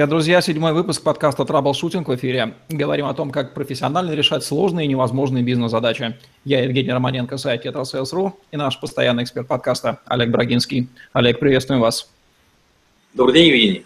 Привет, друзья! Седьмой выпуск подкаста «Траблшутинг» в эфире. Говорим о том, как профессионально решать сложные и невозможные бизнес-задачи. Я Евгений Романенко, сайт «Тетрасейлс.ру» и наш постоянный эксперт подкаста Олег Брагинский. Олег, приветствуем вас. Добрый день, Евгений.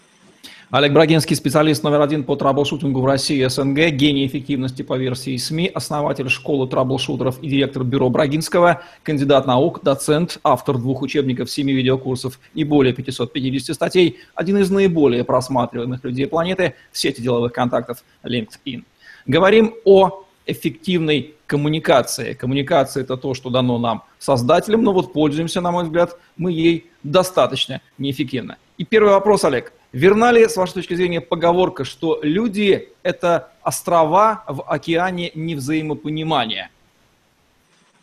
Олег Брагинский, специалист номер один по траблшутингу в России и СНГ, гений эффективности по версии СМИ, основатель школы траблшутеров и директор бюро Брагинского, кандидат наук, доцент, автор двух учебников, семи видеокурсов и более 550 статей, один из наиболее просматриваемых людей планеты в сети деловых контактов LinkedIn. Говорим о эффективной коммуникации. Коммуникация – это то, что дано нам создателем, но вот пользуемся, на мой взгляд, мы ей достаточно неэффективно. И первый вопрос, Олег. Верна ли, с вашей точки зрения, поговорка, что люди – это острова в океане невзаимопонимания?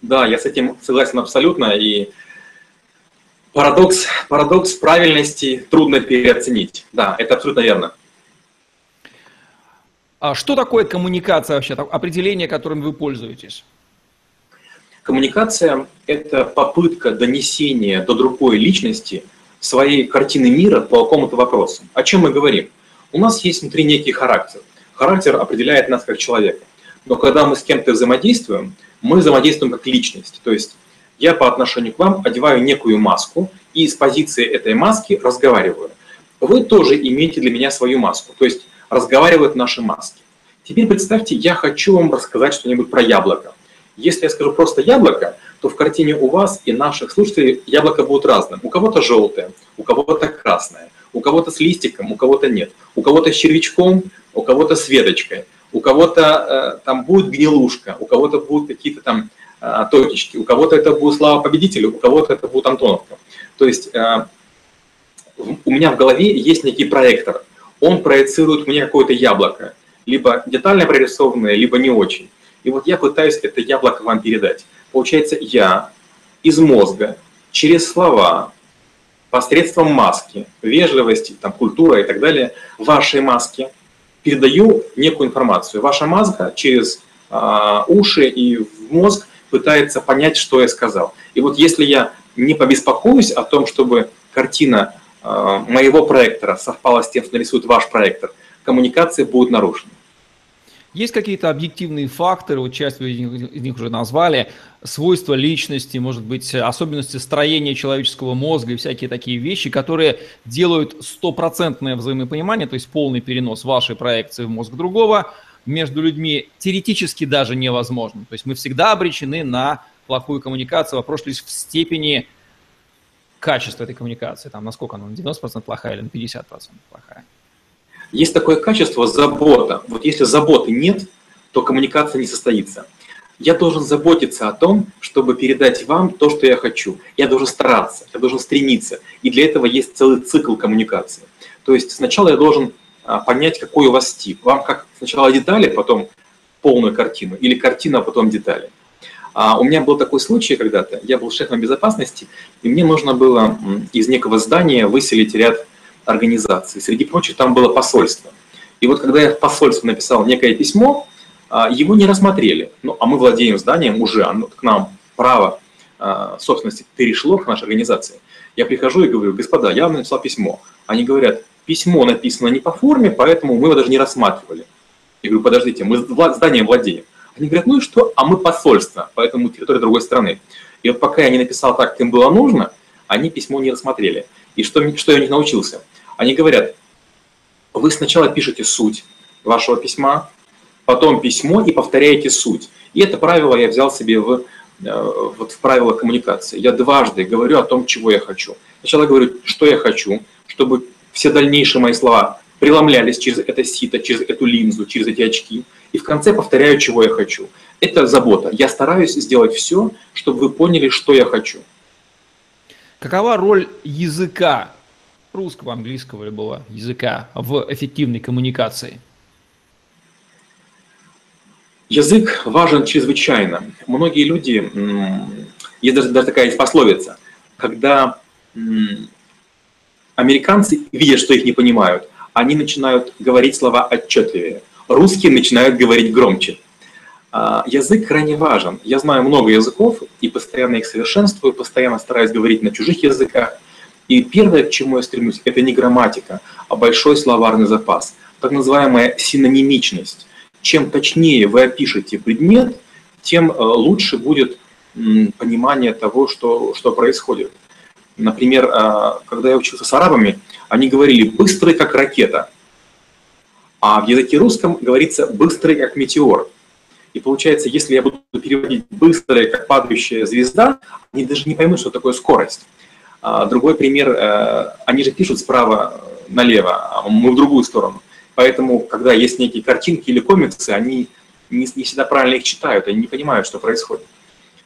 Да, я с этим согласен абсолютно. И парадокс, парадокс правильности трудно переоценить. Да, это абсолютно верно. А что такое коммуникация вообще, определение, которым вы пользуетесь? Коммуникация – это попытка донесения до другой личности – своей картины мира по какому-то вопросу. О чем мы говорим? У нас есть внутри некий характер. Характер определяет нас как человека. Но когда мы с кем-то взаимодействуем, мы взаимодействуем как личность. То есть я по отношению к вам одеваю некую маску и с позиции этой маски разговариваю. Вы тоже имеете для меня свою маску, то есть разговаривают наши маски. Теперь представьте, я хочу вам рассказать что-нибудь про яблоко. Если я скажу просто яблоко, то в картине у вас и наших слушателей яблоко будет разным. У кого-то желтое, у кого-то красное, у кого-то с листиком, у кого-то нет, у кого-то с червячком, у кого-то с веточкой, у кого-то э, там будет гнилушка, у кого-то будут какие-то там э, точечки, у кого-то это будет слава победителю, у кого-то это будет Антоновка. То есть э, у меня в голове есть некий проектор, он проецирует мне какое-то яблоко, либо детально прорисованное, либо не очень. И вот я пытаюсь это яблоко вам передать. Получается, я из мозга через слова, посредством маски, вежливости, там, культура и так далее, вашей маске передаю некую информацию. Ваша маска через э, уши и в мозг пытается понять, что я сказал. И вот если я не побеспокоюсь о том, чтобы картина э, моего проектора совпала с тем, что нарисует ваш проектор, коммуникация будет нарушена. Есть какие-то объективные факторы, вот часть из них уже назвали, свойства личности, может быть, особенности строения человеческого мозга и всякие такие вещи, которые делают стопроцентное взаимопонимание, то есть полный перенос вашей проекции в мозг другого между людьми теоретически даже невозможно. То есть мы всегда обречены на плохую коммуникацию. Вопрос лишь в степени качества этой коммуникации, там, насколько она на 90% плохая или на 50% плохая. Есть такое качество забота. Вот если заботы нет, то коммуникация не состоится. Я должен заботиться о том, чтобы передать вам то, что я хочу. Я должен стараться, я должен стремиться. И для этого есть целый цикл коммуникации. То есть сначала я должен а, понять, какой у вас стиль. Вам как сначала детали, потом полную картину, или картина, а потом детали. А у меня был такой случай когда-то, я был шефом безопасности, и мне нужно было из некого здания выселить ряд организации. Среди прочих там было посольство. И вот когда я в посольство написал некое письмо, а, его не рассмотрели. Ну, а мы владеем зданием уже, оно, к нам право а, собственности перешло к нашей организации. Я прихожу и говорю, господа, я вам написал письмо. Они говорят, письмо написано не по форме, поэтому мы его даже не рассматривали. Я говорю, подождите, мы зданием владеем. Они говорят, ну и что? А мы посольство, поэтому территория другой страны. И вот пока я не написал так, как им было нужно, они письмо не рассмотрели. И что, что я у них научился? Они говорят, вы сначала пишете суть вашего письма, потом письмо и повторяете суть. И это правило я взял себе в, э, вот в правило коммуникации. Я дважды говорю о том, чего я хочу. Сначала говорю, что я хочу, чтобы все дальнейшие мои слова преломлялись через это сито, через эту линзу, через эти очки. И в конце повторяю, чего я хочу. Это забота. Я стараюсь сделать все, чтобы вы поняли, что я хочу. Какова роль языка, русского, английского, любого языка в эффективной коммуникации? Язык важен чрезвычайно. Многие люди, есть даже, даже такая есть пословица, когда американцы видят, что их не понимают, они начинают говорить слова отчетливее. Русские начинают говорить громче. А, язык крайне важен. Я знаю много языков и постоянно их совершенствую, постоянно стараюсь говорить на чужих языках. И первое, к чему я стремлюсь, это не грамматика, а большой словарный запас, так называемая синонимичность. Чем точнее вы опишете предмет, тем э, лучше будет понимание того, что, что происходит. Например, э, когда я учился с арабами, они говорили «быстрый, как ракета», а в языке русском говорится «быстрый, как метеор». И получается, если я буду переводить «быстрый, как падающая звезда», они даже не поймут, что такое скорость. А другой пример, э, они же пишут справа налево, а мы в другую сторону. Поэтому, когда есть некие картинки или комиксы, они не, не всегда правильно их читают, они не понимают, что происходит.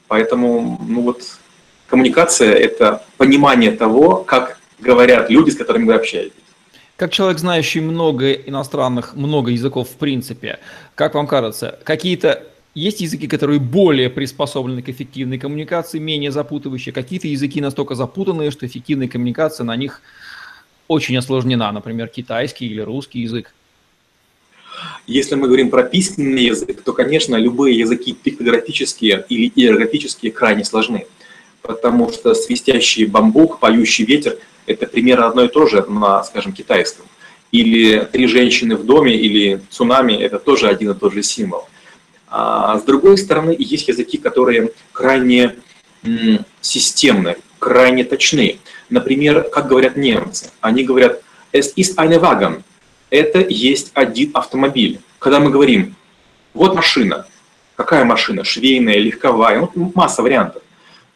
Поэтому, ну вот, коммуникация – это понимание того, как говорят люди, с которыми вы общаетесь. Как человек, знающий много иностранных, много языков в принципе, как вам кажется, какие-то есть языки, которые более приспособлены к эффективной коммуникации, менее запутывающие. Какие-то языки настолько запутанные, что эффективная коммуникация на них очень осложнена. Например, китайский или русский язык. Если мы говорим про письменный язык, то, конечно, любые языки пиктографические или иерографические крайне сложны. Потому что свистящий бамбук, поющий ветер – это примерно одно и то же на, скажем, китайском. Или три женщины в доме, или цунами – это тоже один и тот же символ. А с другой стороны, есть языки, которые крайне системные, крайне точные. Например, как говорят немцы, они говорят «es ist eine Wagen», это есть один автомобиль. Когда мы говорим «вот машина», какая машина, швейная, легковая, ну, масса вариантов.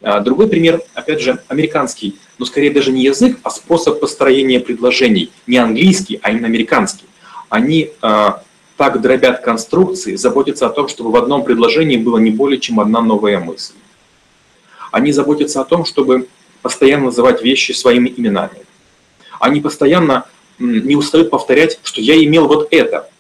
А другой пример, опять же, американский, но скорее даже не язык, а способ построения предложений. Не английский, а именно американский. Они а, так дробят конструкции, заботятся о том, чтобы в одном предложении было не более чем одна новая мысль. Они заботятся о том, чтобы постоянно называть вещи своими именами. Они постоянно не устают повторять, что я имел вот это.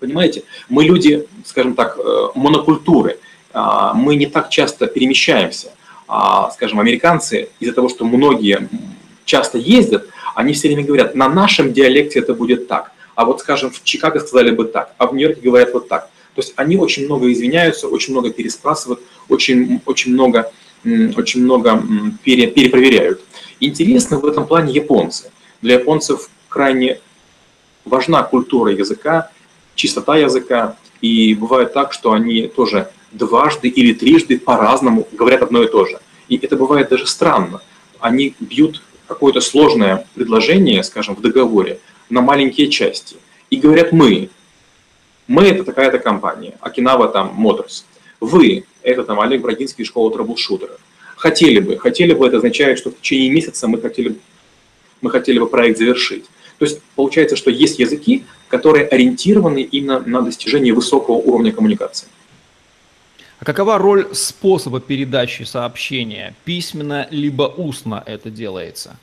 Понимаете? Мы люди, скажем так, э, монокультуры. А, мы не так часто перемещаемся. А, скажем, американцы, из-за того, что многие часто ездят, они все время говорят, на нашем диалекте это будет так а вот, скажем, в Чикаго сказали бы так, а в Нью-Йорке говорят вот так. То есть они очень много извиняются, очень много переспрашивают, очень, очень много, очень много пере, перепроверяют. Интересно в этом плане японцы. Для японцев крайне важна культура языка, чистота языка, и бывает так, что они тоже дважды или трижды по-разному говорят одно и то же. И это бывает даже странно. Они бьют какое-то сложное предложение, скажем, в договоре, на маленькие части. И говорят мы. Мы это такая-то компания, Окинава там Motors. Вы, это там Олег Брагинский, школа трэблшутеров. Хотели бы, хотели бы, это означает, что в течение месяца мы хотели, мы хотели бы проект завершить. То есть получается, что есть языки, которые ориентированы именно на достижение высокого уровня коммуникации. А какова роль способа передачи сообщения? Письменно либо устно это делается?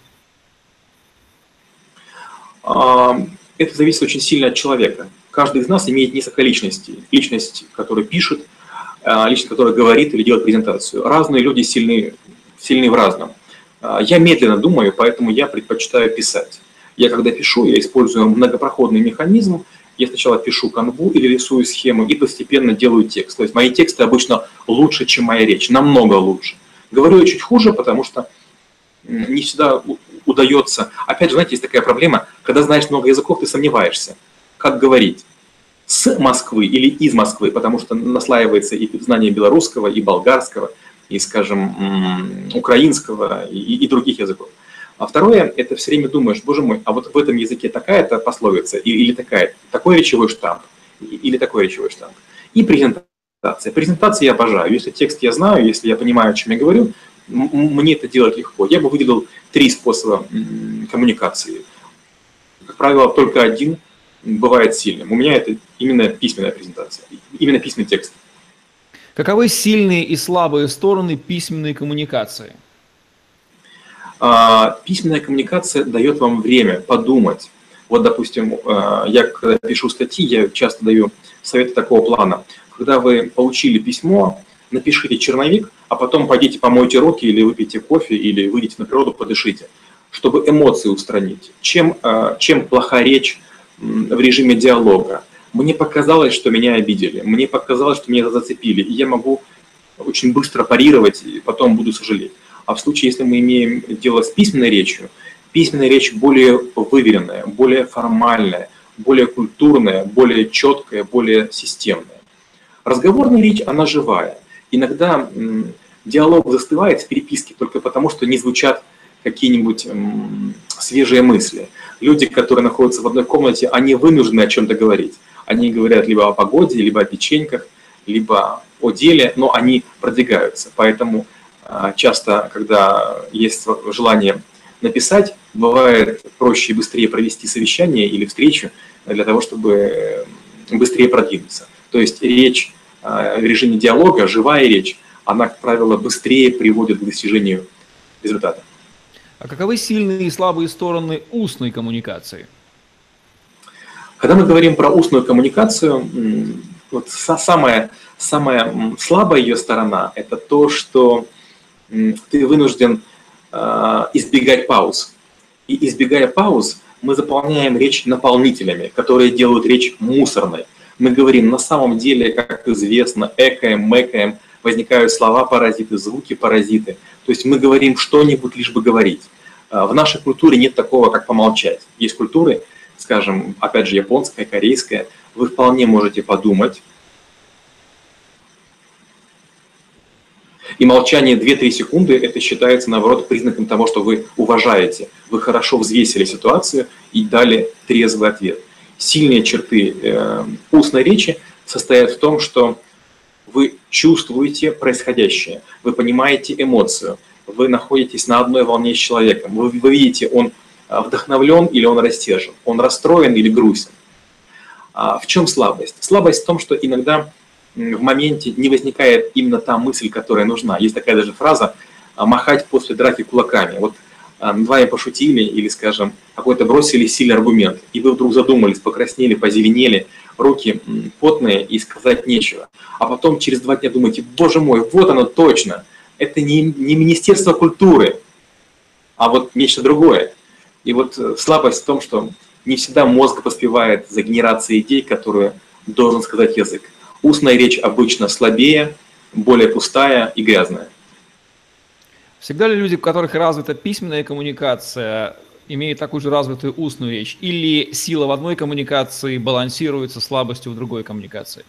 Это зависит очень сильно от человека. Каждый из нас имеет несколько личностей. Личность, которая пишет, а, личность, которая говорит или делает презентацию. Разные люди сильны, сильны в разном. А, я медленно думаю, поэтому я предпочитаю писать. Я когда пишу, я использую многопроходный механизм. Я сначала пишу канву или рисую схему и постепенно делаю текст. То есть мои тексты обычно лучше, чем моя речь, намного лучше. Говорю я чуть хуже, потому что не всегда удается. Опять же, знаете, есть такая проблема, когда знаешь много языков, ты сомневаешься, как говорить с Москвы или из Москвы, потому что наслаивается и знание белорусского, и болгарского, и, скажем, украинского, и, и других языков. А второе, это все время думаешь, боже мой, а вот в этом языке такая-то пословица, или такая, такой речевой штамп, или такой речевой штамп. И презентация. Презентации я обожаю. Если текст я знаю, если я понимаю, о чем я говорю, мне это делать легко. Я бы выделил три способа коммуникации. Как правило, только один бывает сильным. У меня это именно письменная презентация, именно письменный текст. Каковы сильные и слабые стороны письменной коммуникации? А, письменная коммуникация дает вам время подумать. Вот, допустим, а, я когда пишу статьи, я часто даю советы такого плана. Когда вы получили письмо, напишите черновик, а потом пойдите помойте руки или выпейте кофе, или выйдите на природу, подышите, чтобы эмоции устранить. Чем, э, чем плоха речь в режиме диалога? Мне показалось, что меня обидели, мне показалось, что меня зацепили, и я могу очень быстро парировать, и потом буду сожалеть. А в случае, если мы имеем дело с письменной речью, письменная речь более выверенная, более формальная, более культурная, более четкая, более системная. Разговорная речь, она живая. Иногда диалог застывает в переписке только потому, что не звучат какие-нибудь свежие мысли. Люди, которые находятся в одной комнате, они вынуждены о чем-то говорить. Они говорят либо о погоде, либо о печеньках, либо о деле, но они продвигаются. Поэтому а, часто, когда есть желание написать, бывает проще и быстрее провести совещание или встречу для того, чтобы быстрее продвинуться. То есть речь в режиме диалога, живая речь, она, как правило, быстрее приводит к достижению результата. А каковы сильные и слабые стороны устной коммуникации? Когда мы говорим про устную коммуникацию, вот самая, самая слабая ее сторона – это то, что ты вынужден а, избегать пауз. И избегая пауз, мы заполняем речь наполнителями, которые делают речь мусорной. Мы говорим на самом деле, как известно, экаем, мэкаем, возникают слова-паразиты, звуки-паразиты. То есть мы говорим что-нибудь, лишь бы говорить. А, в нашей культуре нет такого, как помолчать. Есть культуры, скажем, опять же, японская, корейская, вы вполне можете подумать, И молчание 2-3 секунды – это считается, наоборот, признаком того, что вы уважаете, вы хорошо взвесили ситуацию и дали трезвый ответ. Сильные черты э, устной речи состоят в том, что вы чувствуете происходящее, вы понимаете эмоцию, вы находитесь на одной волне с человеком, вы, вы видите, он а, вдохновлен или он растержен, он расстроен или грустен. А в чем слабость? Слабость в том, что иногда в моменте не возникает именно та мысль, которая нужна. Есть такая даже фраза «махать после драки кулаками». Вот над вами пошутили или, скажем, какой-то бросили сильный аргумент, и вы вдруг задумались, покраснели, позеленели, руки потные и сказать нечего. А потом через два дня думаете, боже мой, вот оно точно, это не, не Министерство культуры, а вот нечто другое. И вот э, слабость в том, что не всегда мозг поспевает за генерацией идей, которые должен сказать язык. Устная речь обычно слабее, более пустая и грязная. Всегда ли люди, у которых развита письменная коммуникация, имеют такую же развитую устную речь? Или сила в одной коммуникации балансируется слабостью в другой коммуникации?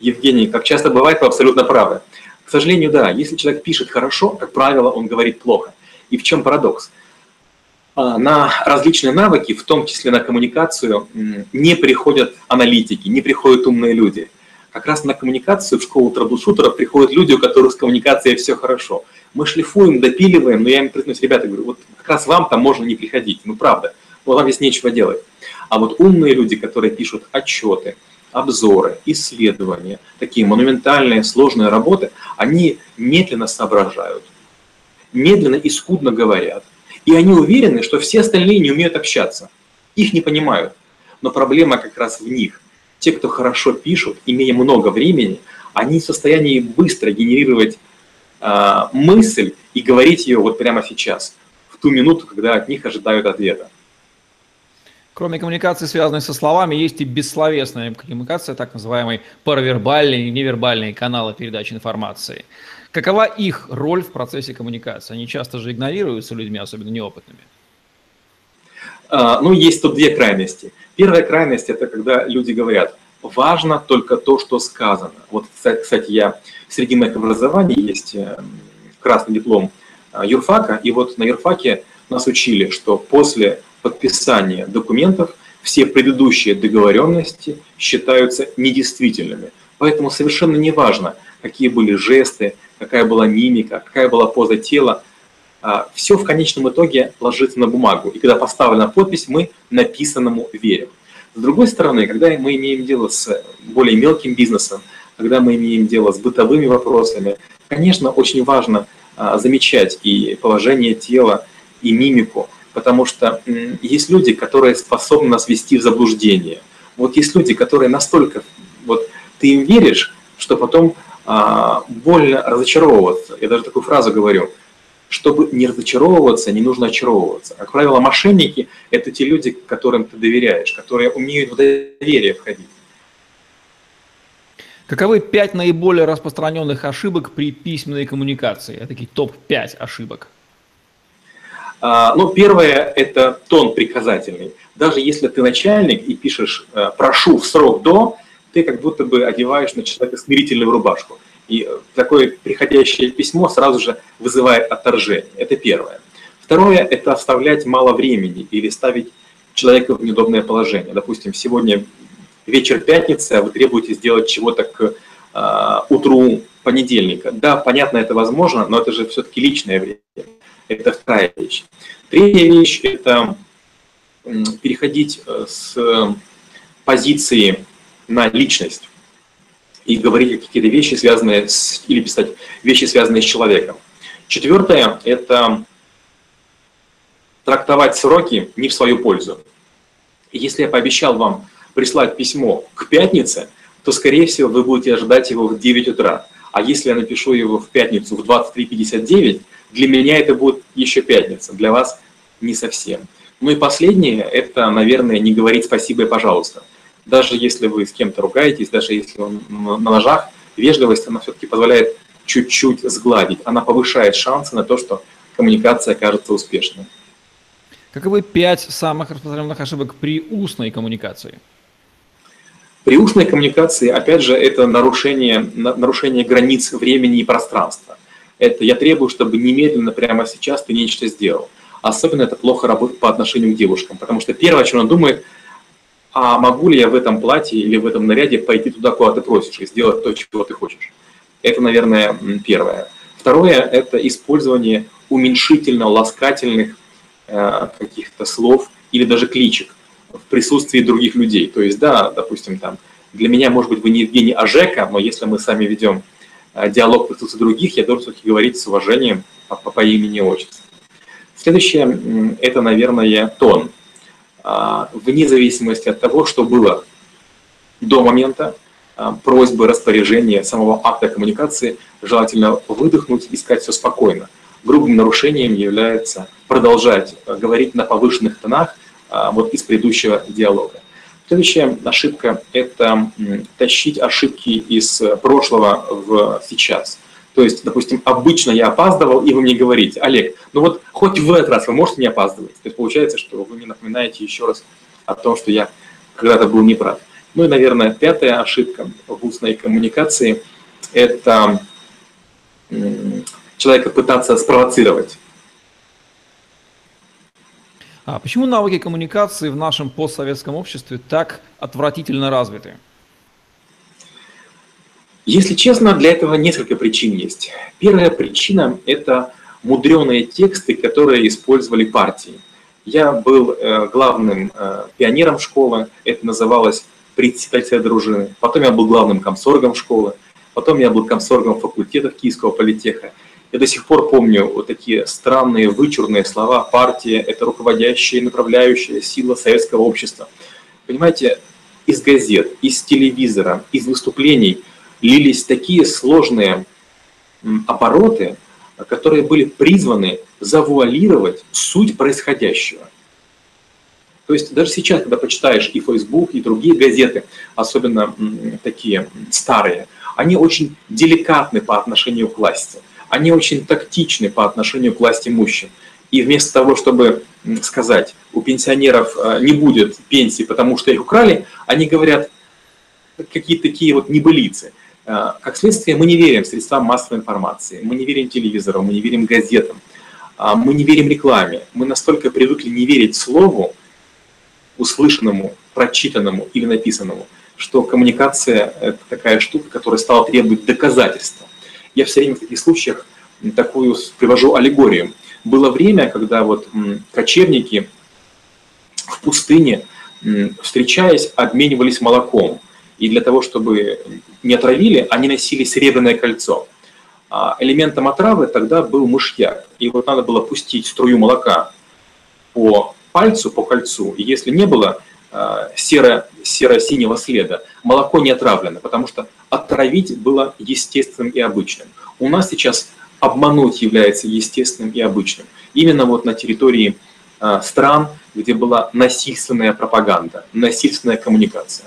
Евгений, как часто бывает, вы абсолютно правы. К сожалению, да, если человек пишет хорошо, как правило, он говорит плохо. И в чем парадокс? А, на различные навыки, в том числе на коммуникацию, не приходят аналитики, не приходят умные люди. Как раз на коммуникацию в школу трэблшутеров приходят люди, у которых с коммуникацией все хорошо. Мы шлифуем, допиливаем, но я им признаюсь, ребята, говорю, вот как раз вам там можно не приходить, ну правда, вот вам здесь нечего делать. А вот умные люди, которые пишут отчеты, обзоры, исследования, такие монументальные, сложные работы, они медленно соображают, медленно и скудно говорят – и они уверены, что все остальные не умеют общаться. Их не понимают. Но проблема как раз в них. Те, кто хорошо пишут, имея много времени, они в состоянии быстро генерировать мысль и говорить ее вот прямо сейчас, в ту минуту, когда от них ожидают ответа. Кроме коммуникации, связанной со словами, есть и бессловесная коммуникация, так называемые паравербальные и невербальные каналы передачи информации. Какова их роль в процессе коммуникации? Они часто же игнорируются людьми, особенно неопытными. А, ну, есть тут две крайности. Первая крайность – это когда люди говорят, важно только то, что сказано. Вот, кстати, я среди моих образований есть э, красный диплом э, юрфака, и вот на юрфаке нас учили, что после подписания документов все предыдущие договоренности считаются недействительными. Поэтому совершенно не важно, какие были жесты, какая была мимика, какая была поза тела. А, Все в конечном итоге ложится на бумагу. И когда поставлена подпись, мы написанному верим. С другой стороны, когда мы имеем дело с более мелким бизнесом, когда мы имеем дело с бытовыми вопросами, конечно, очень важно а, замечать и положение тела, и мимику, потому что есть люди, которые способны нас ввести в заблуждение. Вот есть люди, которые настолько, вот ты им веришь, что потом а, больно разочаровываться. Я даже такую фразу говорю. Чтобы не разочаровываться, не нужно очаровываться. Как правило, мошенники – это те люди, которым ты доверяешь, которые умеют в доверие входить. Каковы пять наиболее распространенных ошибок при письменной коммуникации? Это такие топ-5 ошибок. А, ну, первое – это тон приказательный. Даже если ты начальник и пишешь э, «прошу в срок до», ты как будто бы одеваешь на человека смирительную рубашку. И э, такое приходящее письмо сразу же вызывает отторжение. Это первое. Второе – это оставлять мало времени или ставить человека в неудобное положение. Допустим, сегодня вечер пятницы, а вы требуете сделать чего-то к э, утру понедельника. Да, понятно, это возможно, но это же все-таки личное время. Это вторая вещь. Третья вещь – это переходить э, с позиции на личность и говорить какие-то вещи, связанные с, или писать вещи, связанные с человеком. Четвертое – это трактовать сроки не в свою пользу. Если я пообещал вам прислать письмо к пятнице, то, скорее всего, вы будете ожидать его в 9 утра. А если я напишу его в пятницу в 23.59, для меня это будет еще пятница, для вас не совсем. Ну и последнее, это, наверное, не говорить спасибо и пожалуйста. Даже если вы с кем-то ругаетесь, даже если он на ножах, вежливость, она все-таки позволяет чуть-чуть сгладить. Она повышает шансы на то, что коммуникация окажется успешной. Каковы пять самых распространенных ошибок при устной коммуникации? При устной коммуникации, опять же, это нарушение, нарушение границ времени и пространства. Это я требую, чтобы немедленно, прямо сейчас ты нечто сделал. Особенно это плохо работает по отношению к девушкам, потому что первое, о чем она думает, а могу ли я в этом платье или в этом наряде пойти туда, куда ты просишь, и сделать то, чего ты хочешь. Это, наверное, первое. Второе – это использование уменьшительно-ласкательных э, каких-то слов или даже кличек в присутствии других людей. То есть, да, допустим, там, для меня, может быть, вы не Евгений Ажека, но если мы сами ведем э, диалог в присутствии других, я должен все-таки говорить с уважением по, по имени и отчеству. Следующее – это, наверное, тон. А, вне зависимости от того, что было до момента а, просьбы, распоряжения, самого акта коммуникации, желательно выдохнуть и сказать все спокойно. Грубым нарушением является продолжать говорить на повышенных тонах а, вот из предыдущего диалога. Следующая ошибка – это тащить ошибки из прошлого в сейчас – то есть, допустим, обычно я опаздывал, и вы мне говорите, Олег, ну вот хоть в этот раз вы можете не опаздывать. То есть получается, что вы мне напоминаете еще раз о том, что я когда-то был неправ. Ну и, наверное, пятая ошибка в устной коммуникации – это человека пытаться спровоцировать. А почему навыки коммуникации в нашем постсоветском обществе так отвратительно развиты? Если честно, для этого несколько причин есть. Первая причина – это мудреные тексты, которые использовали партии. Я был э, главным э, пионером школы, это называлось председатель дружины. Потом я был главным комсоргом школы, потом я был комсоргом факультета Киевского политеха. Я до сих пор помню вот такие странные, вычурные слова. Партия – это руководящая и направляющая сила советского общества. Понимаете, из газет, из телевизора, из выступлений – лились такие сложные обороты, которые были призваны завуалировать суть происходящего. То есть даже сейчас, когда почитаешь и Facebook, и другие газеты, особенно такие старые, они очень деликатны по отношению к власти, они очень тактичны по отношению к власти мужчин. И вместо того, чтобы сказать, у пенсионеров э, не будет пенсии, потому что их украли, они говорят какие-то такие вот небылицы. Э, как следствие, мы не верим средствам массовой информации, мы не верим телевизору, мы не верим газетам, а, мы не верим рекламе. Мы настолько привыкли не верить слову, услышанному, прочитанному или написанному, что коммуникация – это такая штука, которая стала требовать доказательства. Я все время в таких случаях такую привожу аллегорию. Было время, когда вот кочевники в пустыне, встречаясь, обменивались молоком. И для того, чтобы не отравили, они носили серебряное кольцо. А элементом отравы тогда был мышьяк. И вот надо было пустить струю молока по пальцу, по кольцу. И если не было а, серо, серо-синего следа, молоко не отравлено, потому что отравить было естественным и обычным. У нас сейчас обмануть является естественным и обычным. Именно вот на территории а, стран, где была насильственная пропаганда, насильственная коммуникация.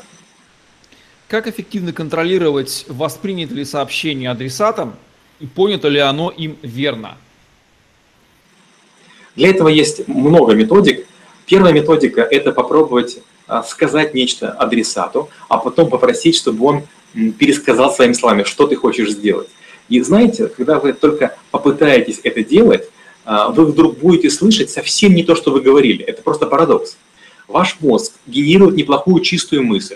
Как эффективно контролировать, воспринято ли сообщение адресатом и понято ли оно им верно? Для этого есть много методик. Первая методика – это попробовать а, сказать нечто адресату, а потом попросить, чтобы он пересказал своими словами, что ты хочешь сделать. И знаете, когда вы только попытаетесь это делать, а, вы вдруг будете слышать совсем не то, что вы говорили. Это просто парадокс. Ваш мозг генерирует неплохую чистую мысль.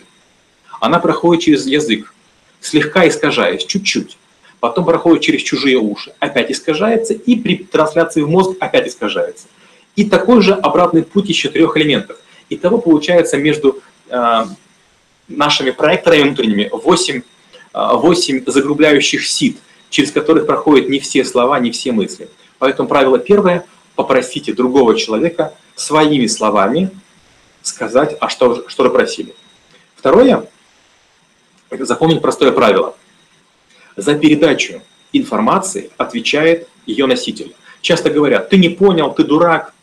Она проходит через язык, слегка искажаясь, чуть-чуть. Потом проходит через чужие уши, опять искажается, и при трансляции в мозг опять искажается. И такой же обратный путь еще трех элементов. Итого получается между э, нашими проекторами внутренними 8, 8 а, загрубляющих сит, через которых проходят не все слова, не все мысли. Поэтому правило первое – попросите другого человека своими словами сказать, а что, что же просили. Второе – запомнить простое правило. За передачу информации отвечает ее носитель. Часто говорят, ты не понял, ты дурак,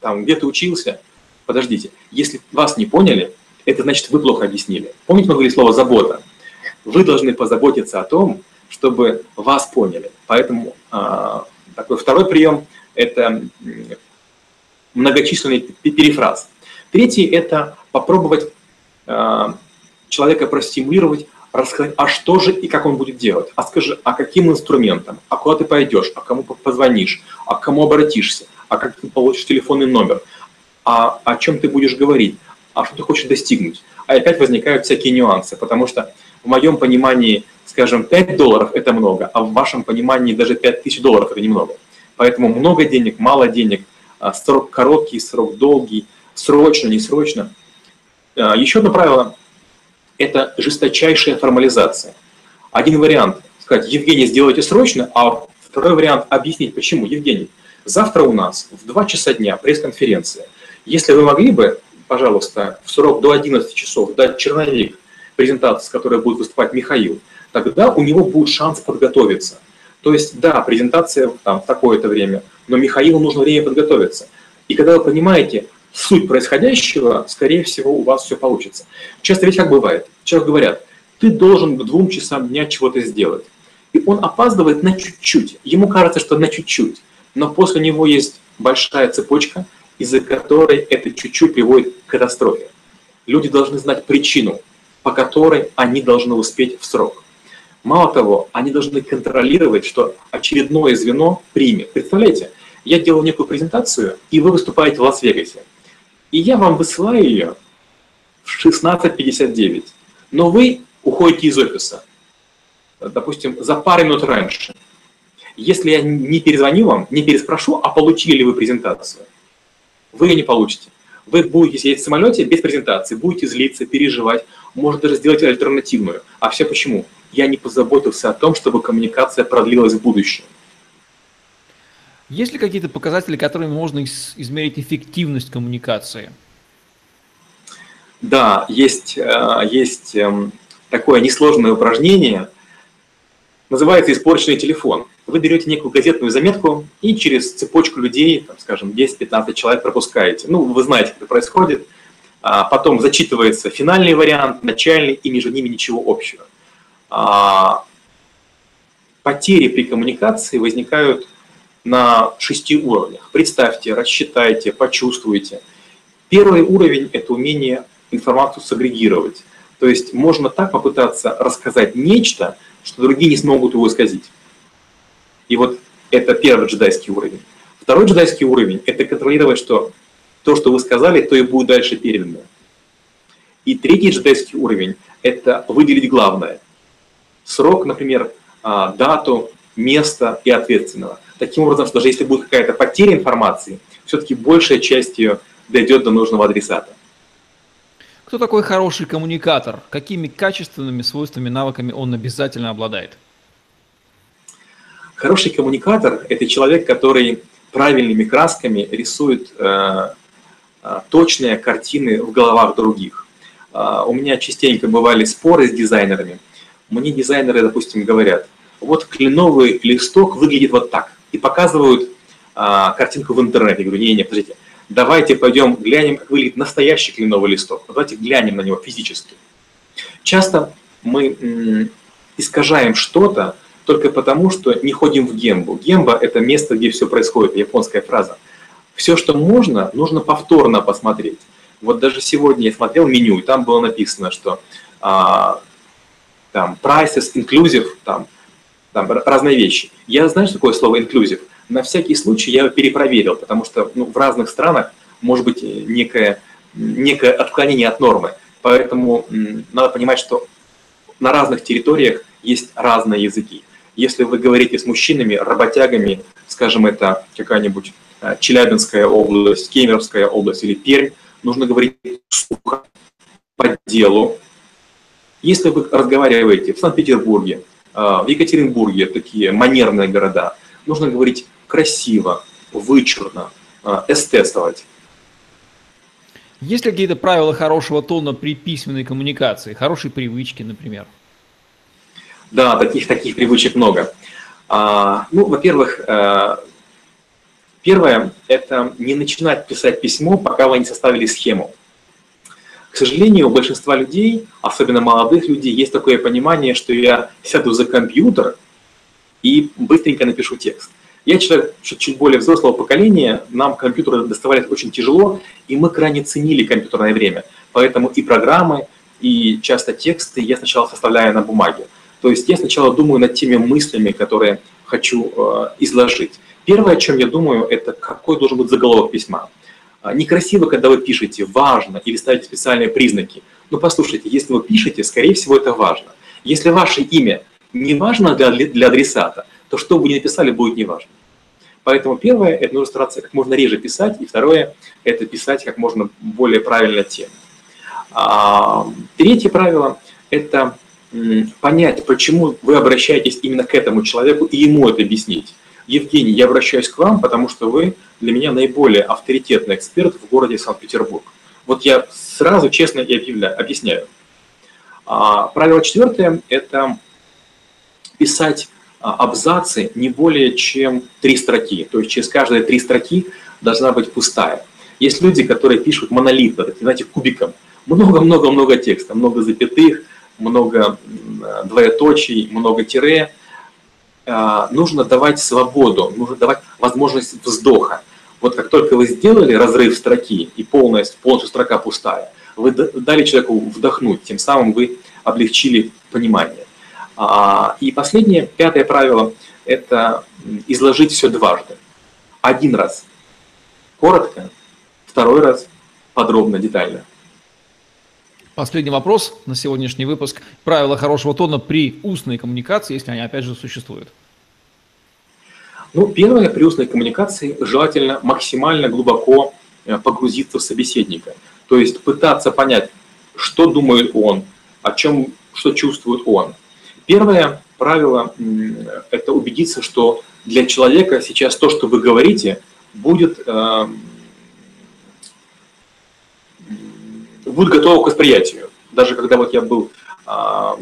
там, где ты учился. Подождите, если вас не поняли, это значит, вы плохо объяснили. Помните, мы говорили слово «забота»? Вы должны позаботиться о том, чтобы вас поняли. Поэтому э, такой второй прием – это многочисленный перефраз. Третий – это попробовать э, человека простимулировать, рассказать, а что же и как он будет делать. А скажи, а каким инструментом, а куда ты пойдешь, а кому позвонишь, а к кому обратишься, а как ты получишь телефонный номер, а о чем ты будешь говорить, а что ты хочешь достигнуть. А опять возникают всякие нюансы, потому что в моем понимании, скажем, 5 долларов – это много, а в вашем понимании даже 5 тысяч долларов – это немного. Поэтому много денег, мало денег, а, срок короткий, срок долгий, срочно, не срочно. А, еще одно правило – это жесточайшая формализация. Один вариант – сказать, Евгений, сделайте срочно, а второй вариант – объяснить, почему. Евгений, завтра у нас в 2 часа дня пресс-конференция. Если вы могли бы пожалуйста, в срок до 11 часов дать черновик презентации, с которой будет выступать Михаил, тогда у него будет шанс подготовиться. То есть, да, презентация там в такое-то время, но Михаилу нужно время подготовиться. И когда вы понимаете суть происходящего, скорее всего, у вас все получится. Часто ведь как бывает, человек говорят, ты должен к двум часам дня чего-то сделать. И он опаздывает на чуть-чуть. Ему кажется, что на чуть-чуть. Но после него есть большая цепочка – из-за которой это чуть-чуть приводит к катастрофе. Люди должны знать причину, по которой они должны успеть в срок. Мало того, они должны контролировать, что очередное звено примет. Представляете, я делал некую презентацию, и вы выступаете в Лас-Вегасе. И я вам высылаю ее в 16.59. Но вы уходите из офиса, допустим, за пару минут раньше. Если я не перезвоню вам, не переспрошу, а получили ли вы презентацию – вы ее не получите. Вы будете сидеть в самолете без презентации, будете злиться, переживать, может даже сделать альтернативную. А все почему? Я не позаботился о том, чтобы коммуникация продлилась в будущем. Есть ли какие-то показатели, которыми можно измерить эффективность коммуникации? Да, есть, э, есть эм, такое несложное упражнение, называется «Испорченный телефон» вы берете некую газетную заметку и через цепочку людей, там, скажем, 10-15 человек пропускаете. Ну, вы знаете, как это происходит. А потом зачитывается финальный вариант, начальный, и между ними ничего общего. А потери при коммуникации возникают на шести уровнях. Представьте, рассчитайте, почувствуйте. Первый уровень – это умение информацию сагрегировать. То есть можно так попытаться рассказать нечто, что другие не смогут его исказить. И вот это первый джедайский уровень. Второй джедайский уровень – это контролировать, что то, что вы сказали, то и будет дальше передано. И третий джедайский уровень – это выделить главное. Срок, например, а, дату, место и ответственного. Таким образом, что даже если будет какая-то потеря информации, все-таки большая часть ее дойдет до нужного адресата. Кто такой хороший коммуникатор? Какими качественными свойствами, навыками он обязательно обладает? Хороший коммуникатор – это человек, который правильными красками рисует э, э, точные картины в головах других. Э, у меня частенько бывали споры с дизайнерами. Мне дизайнеры, допустим, говорят, вот кленовый листок выглядит вот так. И показывают э, картинку в интернете. Я говорю, не-не, подождите, давайте пойдем глянем, как выглядит настоящий кленовый листок. Давайте глянем на него физически. Часто мы искажаем что-то только потому, что не ходим в гембу. Гемба – это место, где все происходит, японская фраза. Все, что можно, нужно повторно посмотреть. Вот даже сегодня я смотрел меню, и там было написано, что а, там prices, inclusive, там, там разные вещи. Я знаю, что такое слово inclusive. На всякий случай я его перепроверил, потому что ну, в разных странах может быть некое, некое отклонение от нормы. Поэтому надо понимать, что на разных территориях есть разные языки. Если вы говорите с мужчинами, работягами, скажем, это какая-нибудь э, Челябинская область, Кемеровская область или Пермь, нужно говорить сухо, по делу. Если вы разговариваете в Санкт-Петербурге, э, в Екатеринбурге, такие манерные города, нужно говорить красиво, вычурно, э, эстетствовать. Есть ли какие-то правила хорошего тона при письменной коммуникации, хорошей привычки, например? Да, таких таких привычек много. А, ну, во-первых, э, первое – это не начинать писать письмо, пока вы не составили схему. Сожалению, у большинства людей, особенно молодых людей, есть такое понимание, что я сяду за компьютер и быстренько напишу текст. Я человек чуть более взрослого поколения, нам компьютеры доставались очень тяжело, и мы крайне ценили компьютерное время. Поэтому и программы, и часто тексты я сначала составляю на бумаге. То есть я сначала думаю над теми мыслями, которые хочу э, изложить. Первое, о чем я думаю, это какой должен быть заголовок письма. А, некрасиво, когда вы пишете «важно» или ставите специальные признаки. Но послушайте, если вы пишете, скорее всего, это важно. Если ваше имя не важно для, для адресата, то что бы ни написали, будет неважно. Поэтому первое, это нужно стараться как можно реже писать, и второе, это писать как можно более правильно тему. А, третье правило – это понять, почему вы обращаетесь именно к этому человеку и ему это объяснить. Евгений, я обращаюсь к вам, потому что вы для меня наиболее авторитетный эксперт в городе Санкт-Петербург. Вот я сразу честно и объявляю, объясняю. А, правило четвертое – это писать а, абзацы не более чем три строки. То есть через каждые три строки должна быть пустая. Есть люди, которые пишут монолитно, знаете, кубиком. Много-много-много текста, много запятых, много двоеточий, много тире. А, нужно давать свободу, нужно давать возможность вздоха. Вот как только вы сделали разрыв строки и полностью, полностью строка пустая, вы дали человеку вдохнуть, тем самым вы облегчили понимание. А, и последнее, пятое правило – это изложить все дважды. Один раз коротко, второй раз подробно, детально. Последний вопрос на сегодняшний выпуск. Правила хорошего тона при устной коммуникации, если они опять же существуют. Ну, первое, при устной коммуникации желательно максимально глубоко э, погрузиться в собеседника. То есть пытаться понять, что думает он, о чем, что чувствует он. Первое правило – это убедиться, что для человека сейчас то, что вы говорите, будет, будет готово к восприятию. Даже когда вот я был э,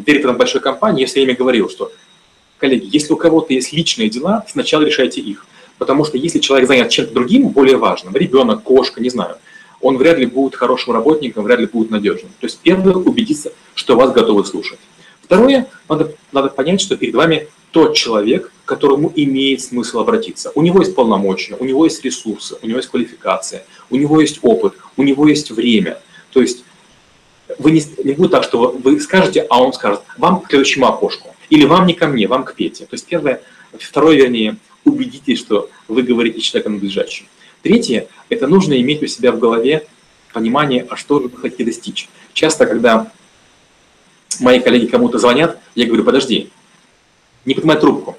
директором большой компании, я все время говорил, что, коллеги, если у кого-то есть личные дела, сначала решайте их. Потому что если человек занят чем-то другим, более важным, ребенок, кошка, не знаю, он вряд ли будет хорошим работником, вряд ли будет надежным. То есть первое – убедиться, что вас готовы слушать. Второе, надо, надо понять, что перед вами тот человек, к которому имеет смысл обратиться. У него есть полномочия, у него есть ресурсы, у него есть квалификация, у него есть опыт, у него есть время. То есть вы не, не будет так, что вы скажете, а он скажет, вам к следующему окошку. Или вам не ко мне, вам к Пете. То есть первое, второе, вернее, убедитесь, что вы говорите человеком надлежащим. Третье, это нужно иметь у себя в голове понимание, а что вы хотите достичь. Часто, когда мои коллеги кому-то звонят, я говорю, подожди, не поднимай трубку.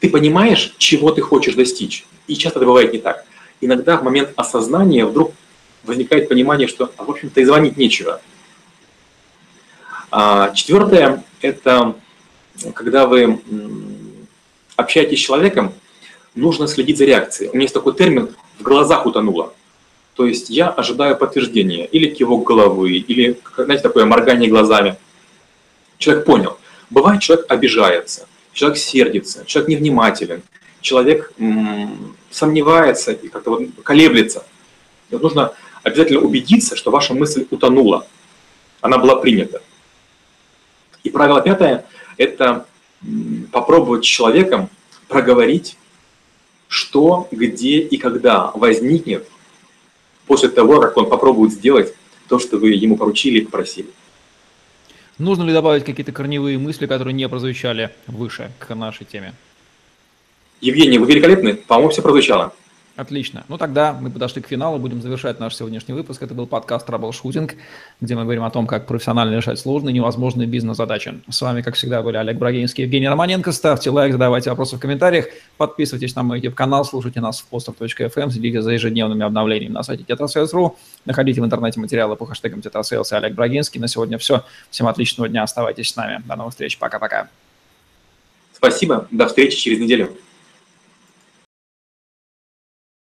Ты понимаешь, чего ты хочешь достичь? И часто это бывает не так. Иногда в момент осознания вдруг возникает понимание, что, а, в общем-то, и звонить нечего. А, четвертое – это когда вы общаетесь с человеком, нужно следить за реакцией. У меня есть такой термин «в глазах утонуло». То есть я ожидаю подтверждения, или кивок головы, или, знаете, такое моргание глазами – Человек понял. Бывает, человек обижается, человек сердится, человек невнимателен, человек сомневается и как-то вот колеблется. Вот нужно обязательно убедиться, что ваша мысль утонула, она была принята. И правило пятое – это попробовать с человеком проговорить, что, где и когда возникнет после того, как он попробует сделать то, что вы ему поручили и попросили. Нужно ли добавить какие-то корневые мысли, которые не прозвучали выше к нашей теме? Евгений, вы великолепны. По-моему, все прозвучало. Отлично. Ну тогда мы подошли к финалу, будем завершать наш сегодняшний выпуск. Это был подкаст «Траблшутинг», где мы говорим о том, как профессионально решать сложные, невозможные бизнес-задачи. С вами, как всегда, были Олег Брагинский, Евгений Романенко. Ставьте лайк, задавайте вопросы в комментариях, подписывайтесь на мой YouTube-канал, слушайте нас в постов.fm, следите за ежедневными обновлениями на сайте tetrasales.ru, находите в интернете материалы по хэштегам tetrasales и Олег Брагинский. На сегодня все. Всем отличного дня, оставайтесь с нами. До новых встреч, пока-пока. Спасибо, до встречи через неделю.